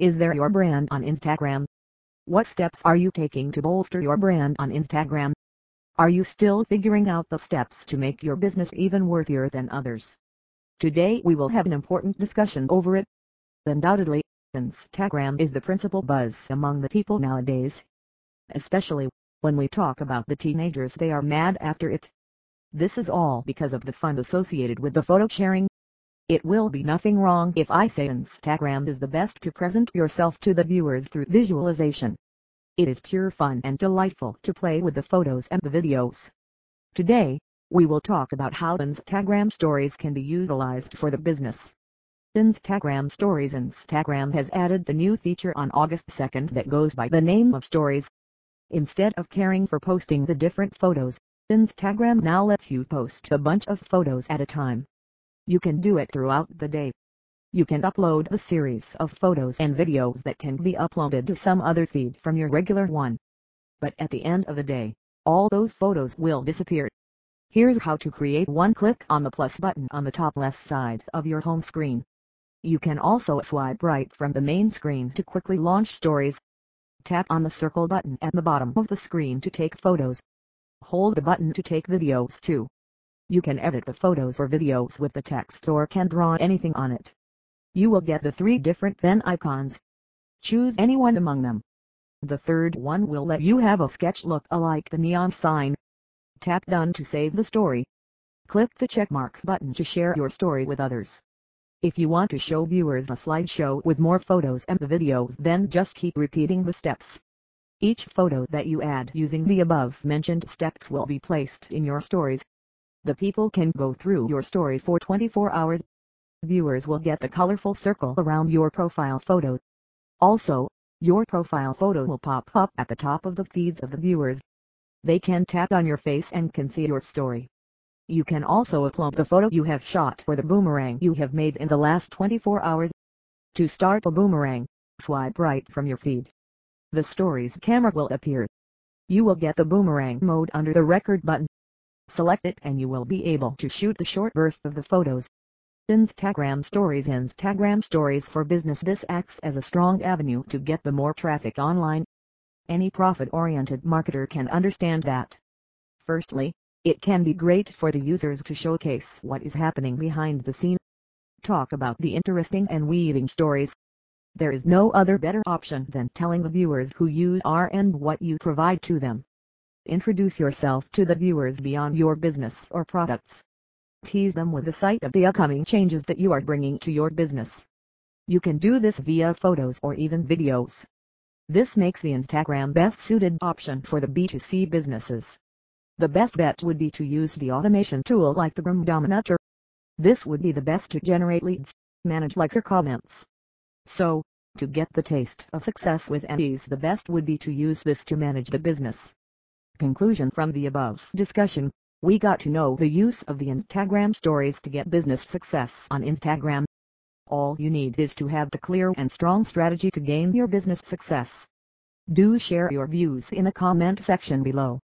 Is there your brand on Instagram? What steps are you taking to bolster your brand on Instagram? Are you still figuring out the steps to make your business even worthier than others? Today we will have an important discussion over it. Undoubtedly, Instagram is the principal buzz among the people nowadays. Especially, when we talk about the teenagers they are mad after it. This is all because of the fun associated with the photo sharing. It will be nothing wrong if I say Instagram is the best to present yourself to the viewers through visualization. It is pure fun and delightful to play with the photos and the videos. Today, we will talk about how Instagram stories can be utilized for the business. Instagram Stories Instagram has added the new feature on August 2nd that goes by the name of Stories. Instead of caring for posting the different photos, Instagram now lets you post a bunch of photos at a time. You can do it throughout the day, you can upload a series of photos and videos that can be uploaded to some other feed from your regular one. But at the end of the day, all those photos will disappear. Here's how to create one click on the plus button on the top left side of your home screen. You can also swipe right from the main screen to quickly launch stories. Tap on the circle button at the bottom of the screen to take photos. Hold the button to take videos too. You can edit the photos or videos with the text or can draw anything on it you will get the three different pen icons. Choose any one among them. The third one will let you have a sketch look alike the neon sign. Tap Done to save the story. Click the checkmark button to share your story with others. If you want to show viewers a slideshow with more photos and the videos then just keep repeating the steps. Each photo that you add using the above mentioned steps will be placed in your stories. The people can go through your story for 24 hours Viewers will get the colorful circle around your profile photo. Also, your profile photo will pop up at the top of the feeds of the viewers. They can tap on your face and can see your story. You can also upload the photo you have shot or the boomerang you have made in the last 24 hours. To start a boomerang, swipe right from your feed. The story's camera will appear. You will get the boomerang mode under the record button. Select it and you will be able to shoot the short burst of the photos. Instagram Stories Instagram Stories for Business This acts as a strong avenue to get the more traffic online. Any profit-oriented marketer can understand that. Firstly, it can be great for the users to showcase what is happening behind the scene. Talk about the interesting and weaving stories. There is no other better option than telling the viewers who you are and what you provide to them. Introduce yourself to the viewers beyond your business or products tease them with the sight of the upcoming changes that you are bringing to your business. You can do this via photos or even videos. This makes the Instagram best suited option for the B2C businesses. The best bet would be to use the automation tool like the Gram Dominator. This would be the best to generate leads, manage likes or comments. So, to get the taste of success with ease the best would be to use this to manage the business. Conclusion from the above discussion we got to know the use of the Instagram stories to get business success on Instagram. All you need is to have the clear and strong strategy to gain your business success. Do share your views in the comment section below.